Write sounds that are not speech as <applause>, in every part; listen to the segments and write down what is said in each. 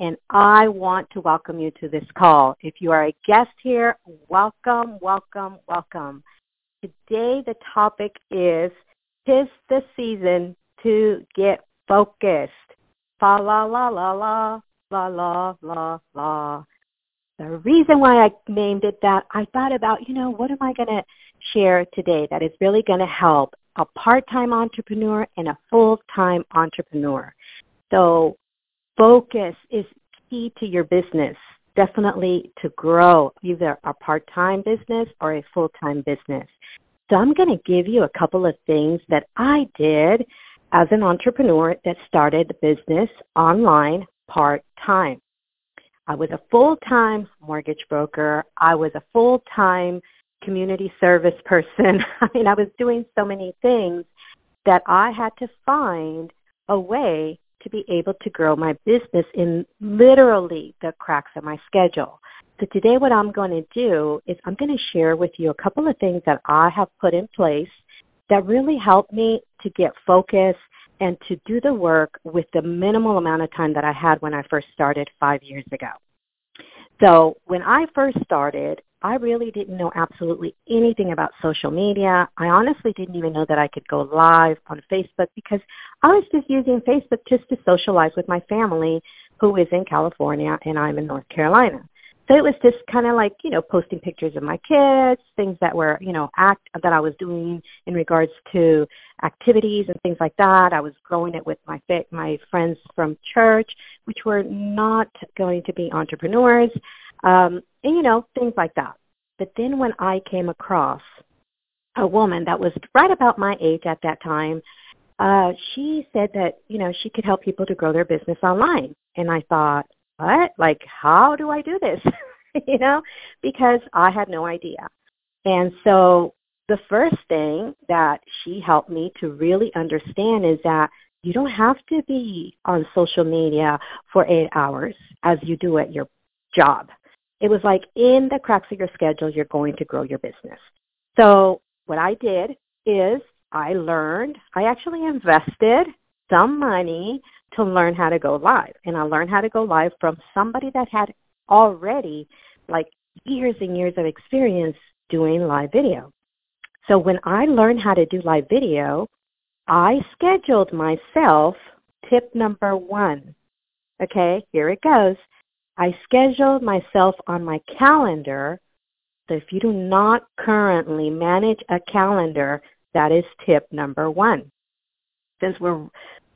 and I want to welcome you to this call. If you are a guest here, welcome, welcome, welcome. Today the topic is Tis the Season to Get Focused. Fa la la la la, la la la la. The reason why I named it that, I thought about, you know, what am I going to share today that is really going to help a part-time entrepreneur and a full-time entrepreneur. So focus is key to your business, definitely to grow either a part-time business or a full-time business. So I'm going to give you a couple of things that I did as an entrepreneur that started the business online part-time. I was a full-time mortgage broker. I was a full-time community service person. <laughs> I mean, I was doing so many things that I had to find a way to be able to grow my business in literally the cracks of my schedule. So today what I'm going to do is I'm going to share with you a couple of things that I have put in place that really helped me to get focused and to do the work with the minimal amount of time that I had when I first started five years ago. So when I first started, I really didn't know absolutely anything about social media. I honestly didn't even know that I could go live on Facebook because I was just using Facebook just to socialize with my family who is in California and I'm in North Carolina. So it was just kind of like, you know, posting pictures of my kids, things that were, you know, act that I was doing in regards to activities and things like that. I was growing it with my my friends from church, which were not going to be entrepreneurs um, and you know things like that. But then when I came across a woman that was right about my age at that time, uh, she said that you know she could help people to grow their business online, and I thought, what? Like, how do I do this? <laughs> you know, because I had no idea. And so the first thing that she helped me to really understand is that you don't have to be on social media for eight hours as you do at your job. It was like in the cracks of your schedule, you're going to grow your business. So what I did is I learned, I actually invested some money to learn how to go live. And I learned how to go live from somebody that had already like years and years of experience doing live video. So when I learned how to do live video, I scheduled myself tip number one. Okay, here it goes. I scheduled myself on my calendar. So if you do not currently manage a calendar, that is tip number one. Since we're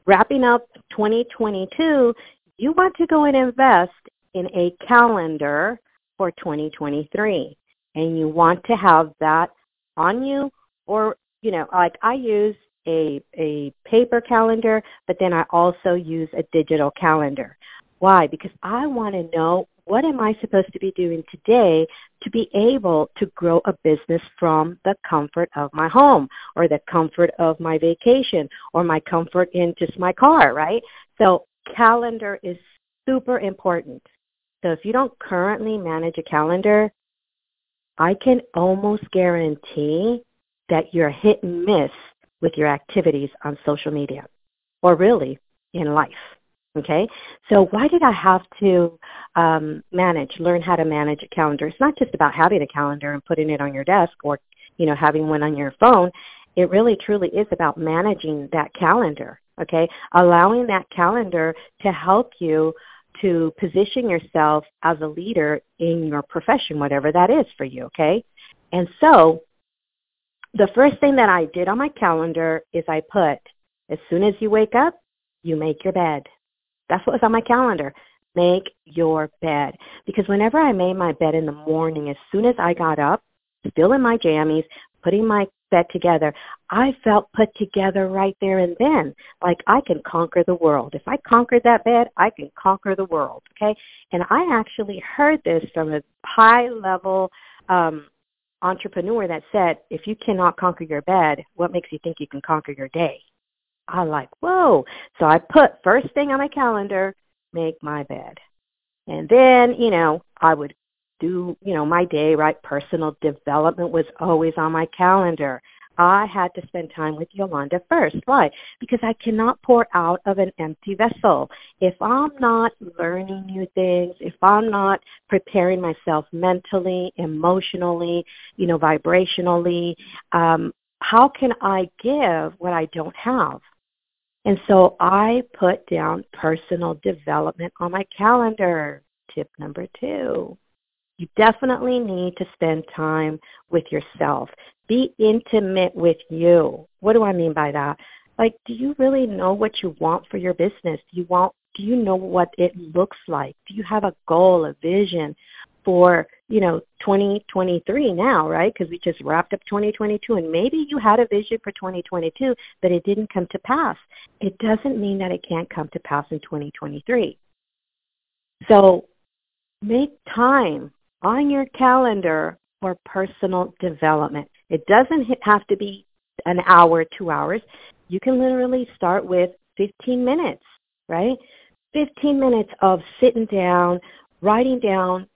wrapping up 2022, you want to go and invest in a calendar for 2023. And you want to have that on you or, you know, like I use a, a paper calendar, but then I also use a digital calendar. Why? Because I want to know what am I supposed to be doing today to be able to grow a business from the comfort of my home or the comfort of my vacation or my comfort in just my car, right? So calendar is super important. So if you don't currently manage a calendar, I can almost guarantee that you're hit and miss with your activities on social media or really in life. Okay, so why did I have to um, manage, learn how to manage a calendar? It's not just about having a calendar and putting it on your desk or, you know, having one on your phone. It really truly is about managing that calendar. Okay, allowing that calendar to help you to position yourself as a leader in your profession, whatever that is for you. Okay, and so the first thing that I did on my calendar is I put, as soon as you wake up, you make your bed. That's what was on my calendar. Make your bed. Because whenever I made my bed in the morning, as soon as I got up, still in my jammies, putting my bed together, I felt put together right there and then. Like I can conquer the world. If I conquered that bed, I can conquer the world. Okay. And I actually heard this from a high level um, entrepreneur that said, if you cannot conquer your bed, what makes you think you can conquer your day? I like, whoa. So I put first thing on my calendar, make my bed. And then, you know, I would do, you know, my day, right? Personal development was always on my calendar. I had to spend time with Yolanda first. Why? Because I cannot pour out of an empty vessel. If I'm not learning new things, if I'm not preparing myself mentally, emotionally, you know, vibrationally, um, how can I give what I don't have? And so I put down personal development on my calendar. Tip number two. You definitely need to spend time with yourself. Be intimate with you. What do I mean by that? Like, do you really know what you want for your business? Do you want do you know what it looks like? Do you have a goal, a vision for, you know, 2023 now, right? Because we just wrapped up 2022 and maybe you had a vision for 2022, but it didn't come to pass. It doesn't mean that it can't come to pass in 2023. So make time on your calendar for personal development. It doesn't have to be an hour, two hours. You can literally start with 15 minutes, right? 15 minutes of sitting down, writing down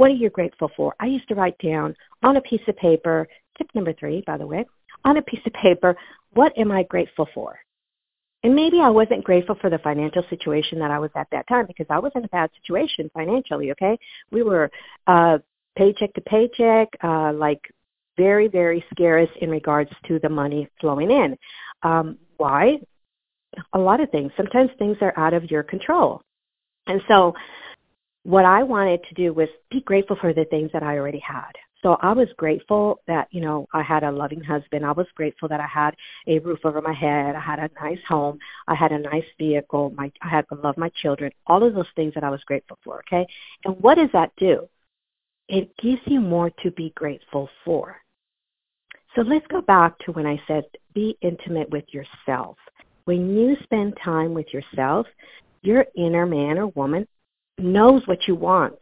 what are you grateful for? I used to write down on a piece of paper, tip number three, by the way, on a piece of paper, what am I grateful for? And maybe I wasn't grateful for the financial situation that I was at that time because I was in a bad situation financially, okay? We were uh paycheck to paycheck, uh like very, very scarce in regards to the money flowing in. Um, why? A lot of things. Sometimes things are out of your control. And so what I wanted to do was be grateful for the things that I already had. So I was grateful that, you know, I had a loving husband. I was grateful that I had a roof over my head. I had a nice home. I had a nice vehicle. My, I had to love my children. All of those things that I was grateful for, okay? And what does that do? It gives you more to be grateful for. So let's go back to when I said be intimate with yourself. When you spend time with yourself, your inner man or woman knows what you want.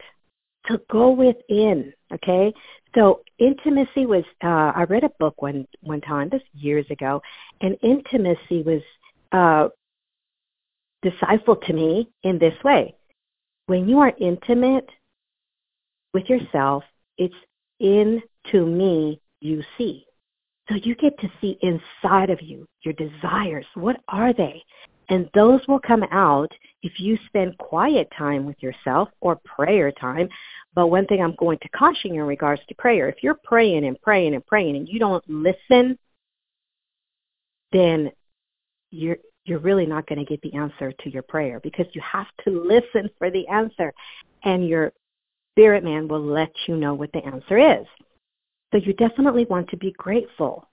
So go within, okay? So intimacy was uh I read a book one one time, this years ago, and intimacy was uh deciphered to me in this way. When you are intimate with yourself, it's in to me you see. So you get to see inside of you, your desires. What are they? And those will come out if you spend quiet time with yourself or prayer time. But one thing I'm going to caution you in regards to prayer, if you're praying and praying and praying and you don't listen, then you're you're really not going to get the answer to your prayer because you have to listen for the answer and your spirit man will let you know what the answer is. So you definitely want to be grateful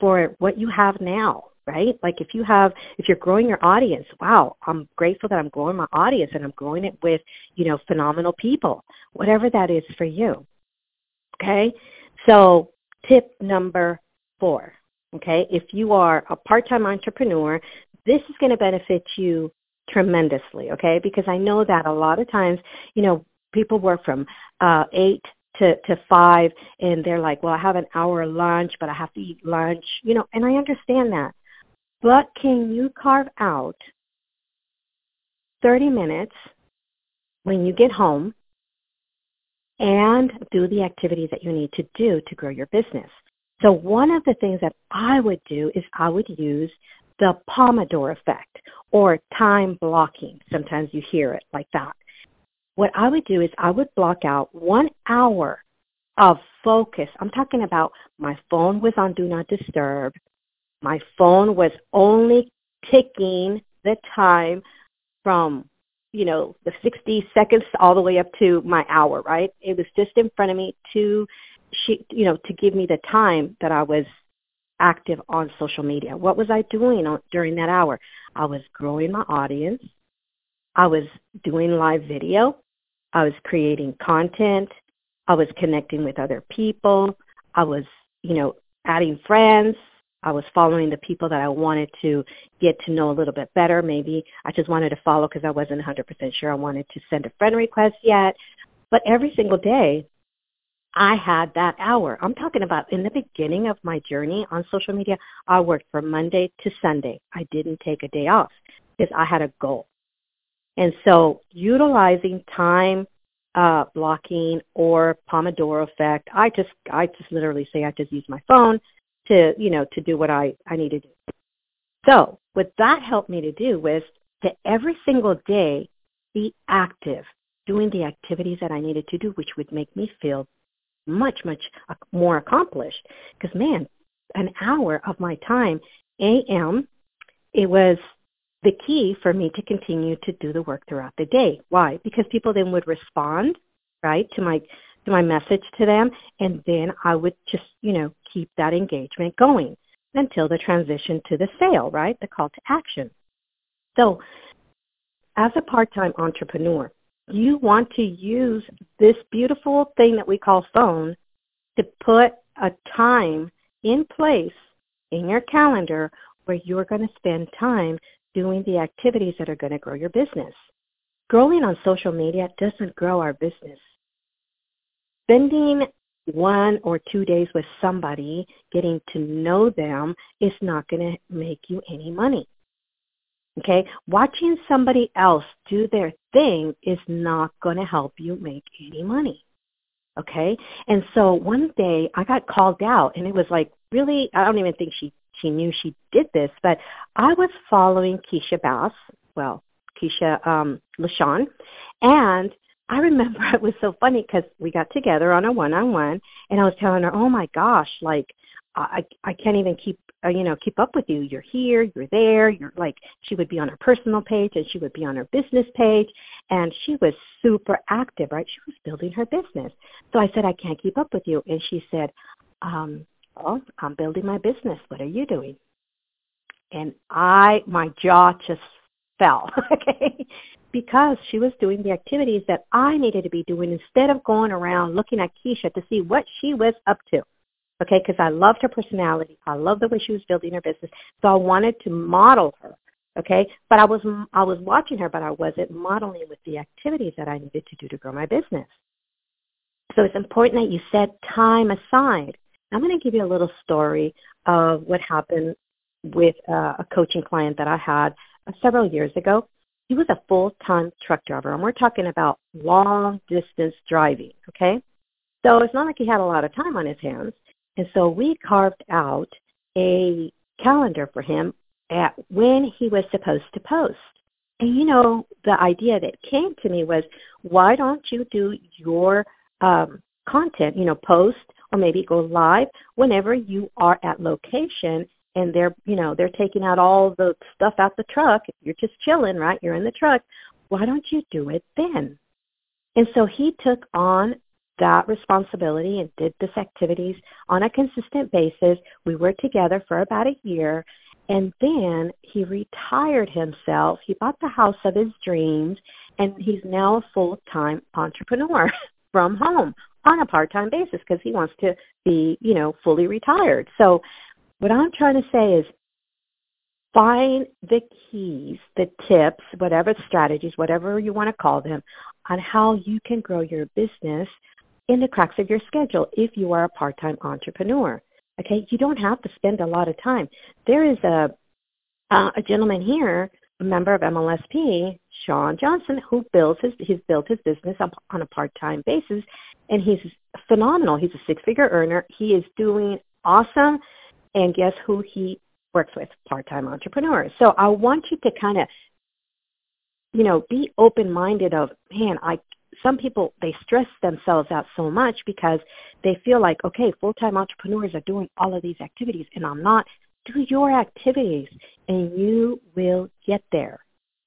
for what you have now right? Like if you have, if you're growing your audience, wow, I'm grateful that I'm growing my audience and I'm growing it with, you know, phenomenal people, whatever that is for you. Okay? So tip number four, okay? If you are a part-time entrepreneur, this is going to benefit you tremendously, okay? Because I know that a lot of times, you know, people work from uh, 8 to to five and they're like well i have an hour lunch but i have to eat lunch you know and i understand that but can you carve out 30 minutes when you get home and do the activities that you need to do to grow your business? So one of the things that I would do is I would use the Pomodoro effect or time blocking. Sometimes you hear it like that. What I would do is I would block out one hour of focus. I'm talking about my phone was on do not disturb. My phone was only ticking the time from, you know, the 60 seconds all the way up to my hour, right? It was just in front of me to, she, you know, to give me the time that I was active on social media. What was I doing during that hour? I was growing my audience. I was doing live video. I was creating content. I was connecting with other people. I was, you know, adding friends. I was following the people that I wanted to get to know a little bit better. Maybe I just wanted to follow because I wasn't 100% sure I wanted to send a friend request yet. But every single day, I had that hour. I'm talking about in the beginning of my journey on social media, I worked from Monday to Sunday. I didn't take a day off because I had a goal. And so utilizing time uh, blocking or Pomodoro effect, I just I just literally say I just use my phone to you know to do what I I need to do. So what that helped me to do was to every single day be active, doing the activities that I needed to do, which would make me feel much much more accomplished. Because man, an hour of my time a.m. it was the key for me to continue to do the work throughout the day. Why? Because people then would respond, right, to my my message to them and then I would just, you know, keep that engagement going until the transition to the sale, right? The call to action. So, as a part-time entrepreneur, you want to use this beautiful thing that we call phone to put a time in place in your calendar where you're going to spend time doing the activities that are going to grow your business. Growing on social media doesn't grow our business. Spending one or two days with somebody, getting to know them, is not going to make you any money. Okay? Watching somebody else do their thing is not going to help you make any money. Okay? And so one day I got called out and it was like really I don't even think she she knew she did this, but I was following Keisha Bass, well, Keisha um, LaShawn, and I remember <laughs> it was so funny because we got together on a one-on-one, and I was telling her, "Oh my gosh, like I I can't even keep uh, you know keep up with you. You're here, you're there. You're like she would be on her personal page and she would be on her business page, and she was super active, right? She was building her business. So I said, "I can't keep up with you," and she said, um, well, I'm building my business. What are you doing? And I, my jaw just fell, <laughs> okay? Because she was doing the activities that I needed to be doing instead of going around looking at Keisha to see what she was up to. Okay, because I loved her personality. I loved the way she was building her business. So I wanted to model her. Okay, but I was I was watching her, but I wasn't modeling with the activities that I needed to do to grow my business. So it's important that you set time aside I'm going to give you a little story of what happened with uh, a coaching client that I had uh, several years ago. He was a full-time truck driver, and we're talking about long-distance driving, okay? So it's not like he had a lot of time on his hands. And so we carved out a calendar for him at when he was supposed to post. And you know, the idea that came to me was, why don't you do your um, content, you know, post or maybe go live whenever you are at location and they're you know they're taking out all the stuff out the truck. You're just chilling right you're in the truck why don't you do it then? And so he took on that responsibility and did this activities on a consistent basis. We were together for about a year and then he retired himself. He bought the house of his dreams and he's now a full time entrepreneur <laughs> from home on a part-time basis because he wants to be, you know, fully retired. So what I'm trying to say is find the keys, the tips, whatever strategies, whatever you want to call them, on how you can grow your business in the cracks of your schedule if you are a part-time entrepreneur. Okay, you don't have to spend a lot of time. There is a uh, a gentleman here a member of MLSP, Sean Johnson, who builds his he's built his business up on a part-time basis, and he's phenomenal. He's a six-figure earner. He is doing awesome, and guess who he works with? Part-time entrepreneurs. So I want you to kind of, you know, be open-minded. Of man, I some people they stress themselves out so much because they feel like okay full-time entrepreneurs are doing all of these activities and i'm not do your activities and you will get there.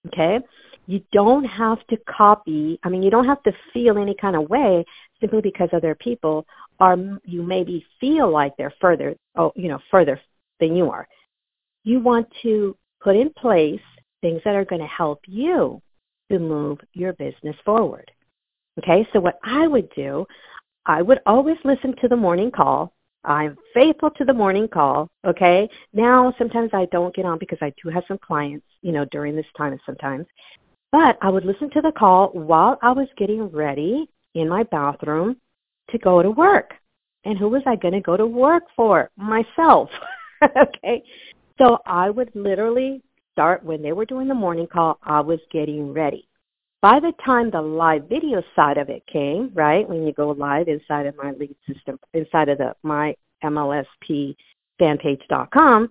Okay? You don't have to copy, I mean, you don't have to feel any kind of way simply because other people are, you maybe feel like they're further, oh, you know, further than you are. You want to put in place things that are going to help you to move your business forward. Okay, so what I would do, I would always listen to the morning call I'm faithful to the morning call, okay? Now sometimes I don't get on because I do have some clients, you know, during this time sometimes. But I would listen to the call while I was getting ready in my bathroom to go to work. And who was I going to go to work for? Myself. <laughs> okay? So I would literally start when they were doing the morning call, I was getting ready. By the time the live video side of it came, right, when you go live inside of my lead system, inside of the my MLSP fanpage.com,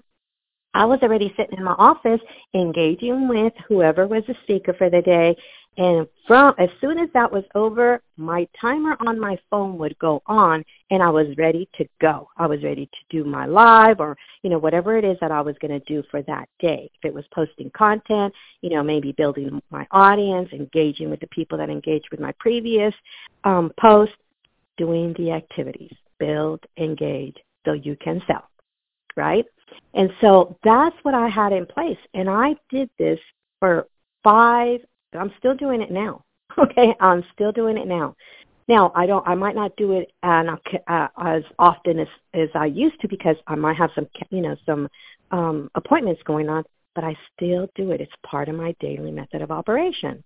I was already sitting in my office engaging with whoever was the speaker for the day. And from as soon as that was over, my timer on my phone would go on and I was ready to go. I was ready to do my live or, you know, whatever it is that I was going to do for that day. If it was posting content, you know, maybe building my audience, engaging with the people that engaged with my previous um, post, doing the activities, build, engage, so you can sell, right? And so that's what I had in place. And I did this for five, I'm still doing it now. <laughs> Okay, I'm still doing it now. Now, I don't. I might not do it uh, uh, as often as as I used to because I might have some, you know, some um, appointments going on. But I still do it. It's part of my daily method of operation.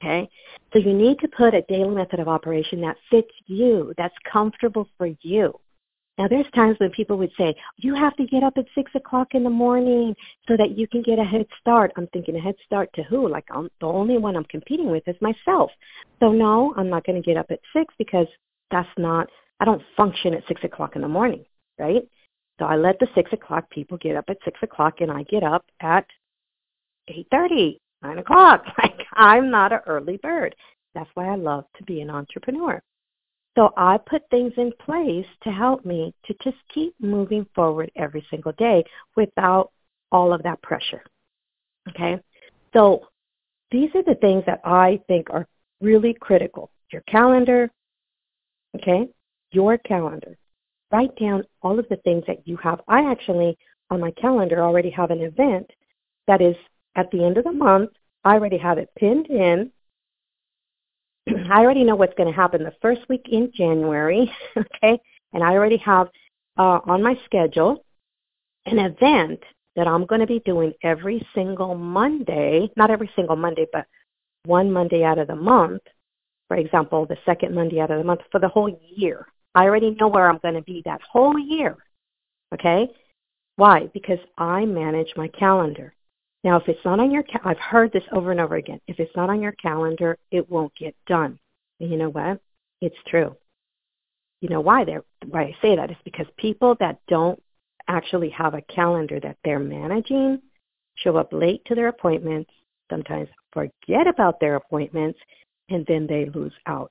Okay, so you need to put a daily method of operation that fits you, that's comfortable for you. Now, there's times when people would say, you have to get up at 6 o'clock in the morning so that you can get a head start. I'm thinking, a head start to who? Like, I'm, the only one I'm competing with is myself. So, no, I'm not going to get up at 6 because that's not, I don't function at 6 o'clock in the morning, right? So I let the 6 o'clock people get up at 6 o'clock, and I get up at 8.30, 9 o'clock. <laughs> Like, I'm not an early bird. That's why I love to be an entrepreneur. So I put things in place to help me to just keep moving forward every single day without all of that pressure. Okay? So these are the things that I think are really critical. Your calendar, okay? Your calendar. Write down all of the things that you have. I actually, on my calendar, already have an event that is at the end of the month. I already have it pinned in I already know what's going to happen the first week in January, <laughs> okay? And I already have uh, on my schedule an event that I'm going to be doing every single Monday, not every single Monday, but one Monday out of the month. For example, the second Monday out of the month for the whole year. I already know where I'm going to be that whole year. Okay? Why? Because I manage my calendar. Now, if it's not on your, ca- I've heard this over and over again. If it's not on your calendar, it won't get done. And you know what? It's true. You know why? They're, why I say that is because people that don't actually have a calendar that they're managing show up late to their appointments, sometimes forget about their appointments, and then they lose out.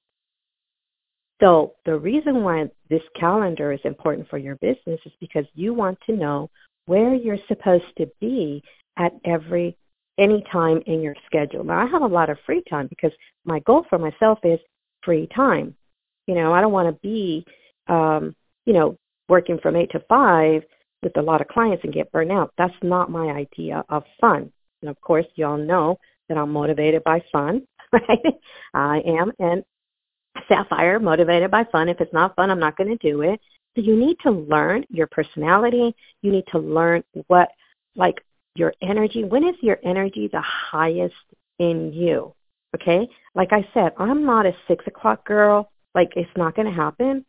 So the reason why this calendar is important for your business is because you want to know where you're supposed to be at every any time in your schedule. Now I have a lot of free time because my goal for myself is free time. You know, I don't want to be um, you know, working from eight to five with a lot of clients and get burned out. That's not my idea of fun. And of course you all know that I'm motivated by fun, right? <laughs> I am and sapphire motivated by fun. If it's not fun, I'm not going to do it. So you need to learn your personality. You need to learn what like your energy. When is your energy the highest in you? Okay? Like I said, I'm not a 6 o'clock girl. Like, it's not going to happen.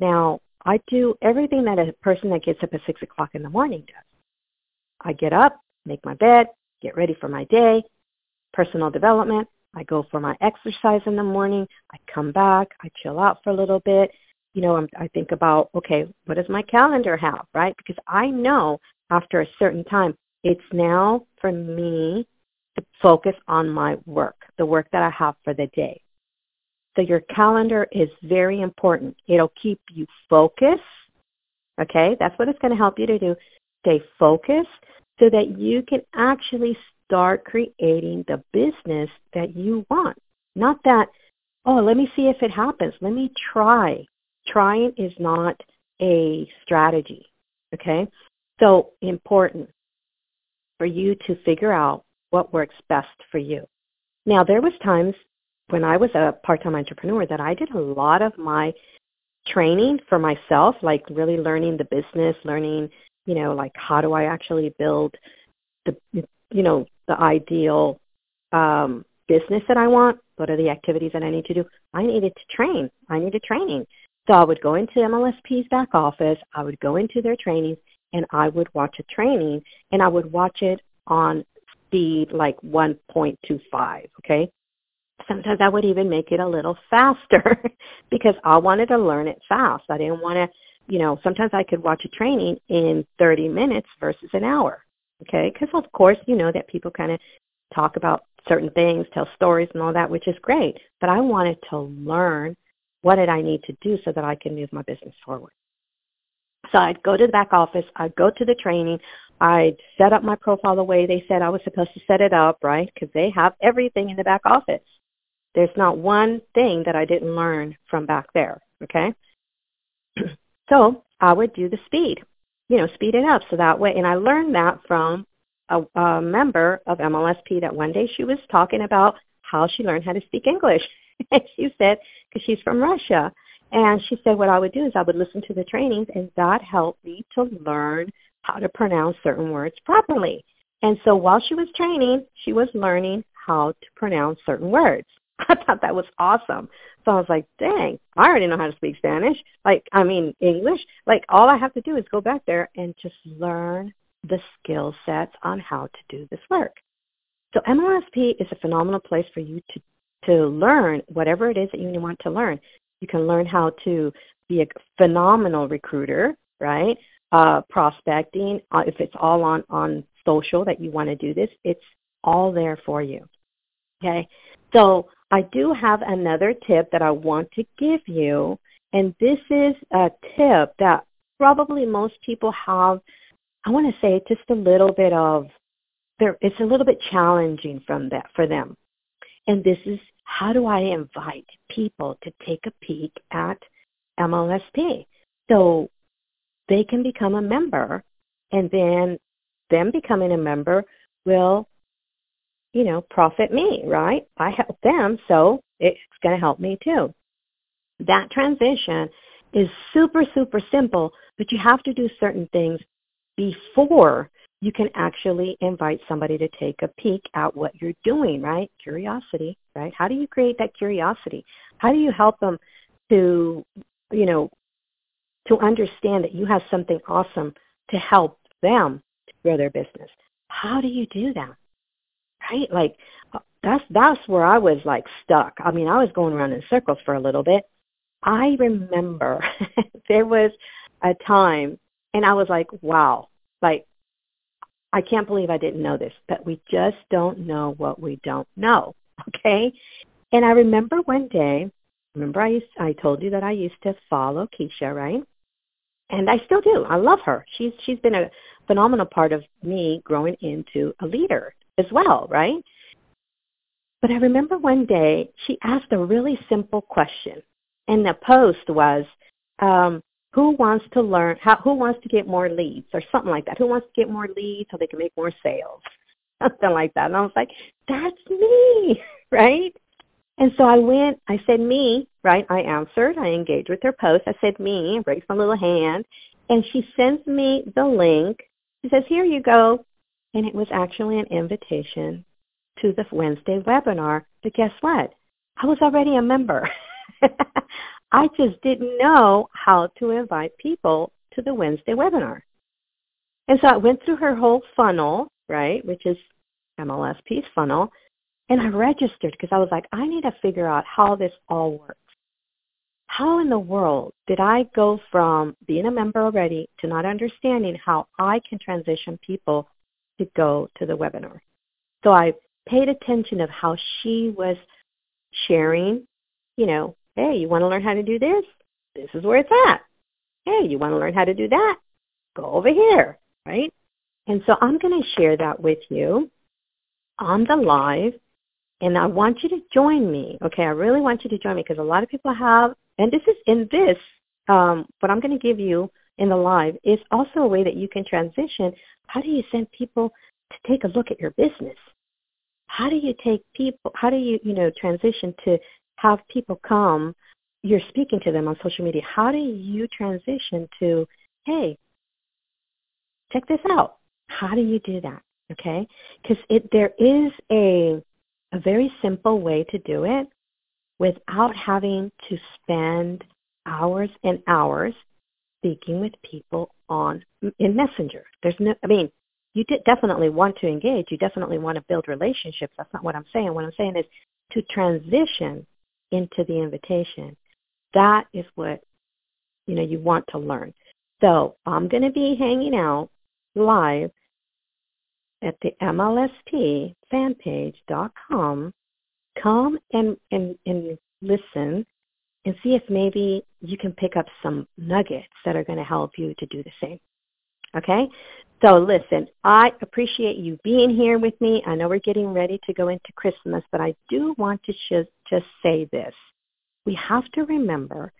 Now, I do everything that a person that gets up at 6 o'clock in the morning does. I get up, make my bed, get ready for my day, personal development. I go for my exercise in the morning. I come back. I chill out for a little bit. You know, I'm, I think about, okay, what does my calendar have, right? Because I know after a certain time, it's now for me to focus on my work, the work that I have for the day. So your calendar is very important. It'll keep you focused. Okay, that's what it's going to help you to do. Stay focused so that you can actually start creating the business that you want. Not that, oh, let me see if it happens. Let me try. Trying is not a strategy. Okay? So important for you to figure out what works best for you. Now, there was times when I was a part-time entrepreneur that I did a lot of my training for myself, like really learning the business, learning, you know, like how do I actually build the, you know, the ideal um, business that I want. What are the activities that I need to do? I needed to train. I needed training. So I would go into MLSP's back office. I would go into their trainings and I would watch a training and I would watch it on speed like 1.25, okay? Sometimes I would even make it a little <laughs> faster <laughs> because I wanted to learn it fast. I didn't want to, you know, sometimes I could watch a training in 30 minutes versus an hour, okay? Because of course, you know that people kind of talk about certain things, tell stories and all that, which is great. But I wanted to learn what did I need to do so that I can move my business forward. So I'd go to the back office, I'd go to the training, I'd set up my profile the way they said I was supposed to set it up, right? Because they have everything in the back office. There's not one thing that I didn't learn from back there, okay? <clears throat> so I would do the speed, you know, speed it up so that way. And I learned that from a, a member of MLSP that one day she was talking about how she learned how to speak English. <laughs> and she said, because she's from Russia, and she said what I would do is I would listen to the trainings and that helped me to learn how to pronounce certain words properly. And so while she was training, she was learning how to pronounce certain words. <laughs> I thought that was awesome. So I was like, dang, I already know how to speak Spanish. Like, I mean, English. Like, all I have to do is go back there and just learn the skill sets on how to do this work. So MLSP is a phenomenal place for you to, to learn whatever it is that you want to learn. You can learn how to be a phenomenal recruiter, right? Uh, prospecting, uh, if it's all on, on social that you want to do this, it's all there for you. Okay? So I do have another tip that I want to give you, and this is a tip that probably most people have I want to say just a little bit of it's a little bit challenging from that for them. And this is how do I invite people to take a peek at MLSP? So they can become a member and then them becoming a member will, you know, profit me, right? I help them, so it's going to help me too. That transition is super, super simple, but you have to do certain things before you can actually invite somebody to take a peek at what you're doing, right? Curiosity, right? How do you create that curiosity? How do you help them to, you know, to understand that you have something awesome to help them to grow their business? How do you do that? Right? Like uh, that's that's where I was like stuck. I mean, I was going around in circles for a little bit. I remember <laughs> there was a time and I was like, wow, like, I can't believe I didn't know this, but we just don't know what we don't know. <laughs> Okay? And I remember one day, remember I used I told you that I used to follow Keisha, right? And I still do. I love her. She's she's been a phenomenal part of me growing into a leader as well, right? But I remember one day she asked a really simple question. And the post was, um, who wants to learn how who wants to get more leads or something like that? Who wants to get more leads so they can make more sales? <laughs> Something like that. And i was like that's me <laughs> right? And so i went i said me right? I answered i engaged with her post. I said me raised my little hand. And she sends me the link. She says here you go. And it was actually an invitation to the wednesday webinar. But guess what? I was already a member <laughs> I just didn't know how to invite people to the Wednesday webinar. And so I went through her whole funnel, right, which is MLSP's funnel, and I registered because I was like, I need to figure out how this all works. How in the world did I go from being a member already to not understanding how I can transition people to go to the webinar? So I paid attention of how she was sharing, you know, Hey, you want to learn how to do this? This is where it's at. Hey, you want to learn how to do that? Go over here, right? And so I'm going to share that with you on the live, and I want you to join me. Okay, I really want you to join me because a lot of people have, and this is in this, um, what I'm going to give you in the live is also a way that you can transition. How do you send people to take a look at your business? How do you take people, how do you, you know, transition to have people come, you're speaking to them on social media, how do you transition to, hey, check this out? How do you do that? Okay, because it there is a a very simple way to do it without having to spend hours and hours speaking with people on in Messenger. There's no, I mean, you definitely want to engage. You definitely want to build relationships. That's not what I'm saying. What I'm saying is to transition into the invitation. That is what you know you want to learn. So I'm going to be hanging out live at the MLSPfanpage.com. Come and, and, and listen and see if maybe you can pick up some nuggets that are going to help you to do the same. Okay? So listen, I appreciate you being here with me. I know we're getting ready to go into Christmas, but I do want to just, just say this. We have to remember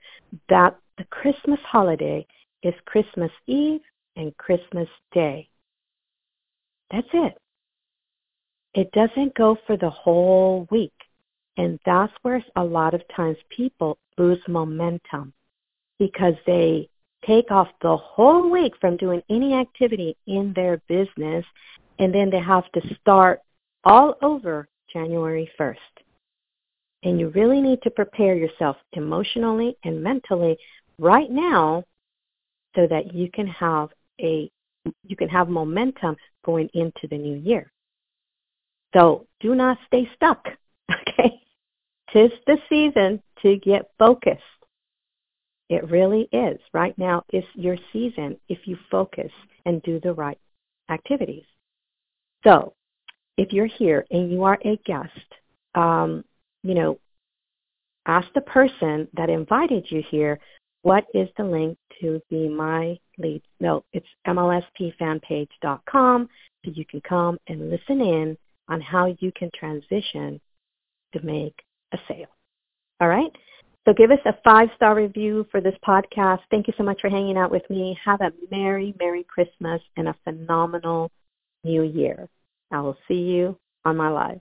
that the Christmas holiday is Christmas Eve and Christmas Day. That's it. It doesn't go for the whole week. And that's where a lot of times people lose momentum because they take off the whole week from doing any activity in their business and then they have to start all over January 1st. And you really need to prepare yourself emotionally and mentally right now so that you can have a you can have momentum going into the new year. So do not stay stuck. <laughs> Okay? Tis the season to get focused. It really is. Right now is your season if you focus and do the right activities. So if you're here and you are a guest, um, you know, ask the person that invited you here what is the link to be my lead? No, it's mlspfanpage.com so you can come and listen in on how you can transition to make a sale. All right? So give us a five-star review for this podcast. Thank you so much for hanging out with me. Have a Merry, Merry Christmas and a phenomenal New Year. I will see you on my live.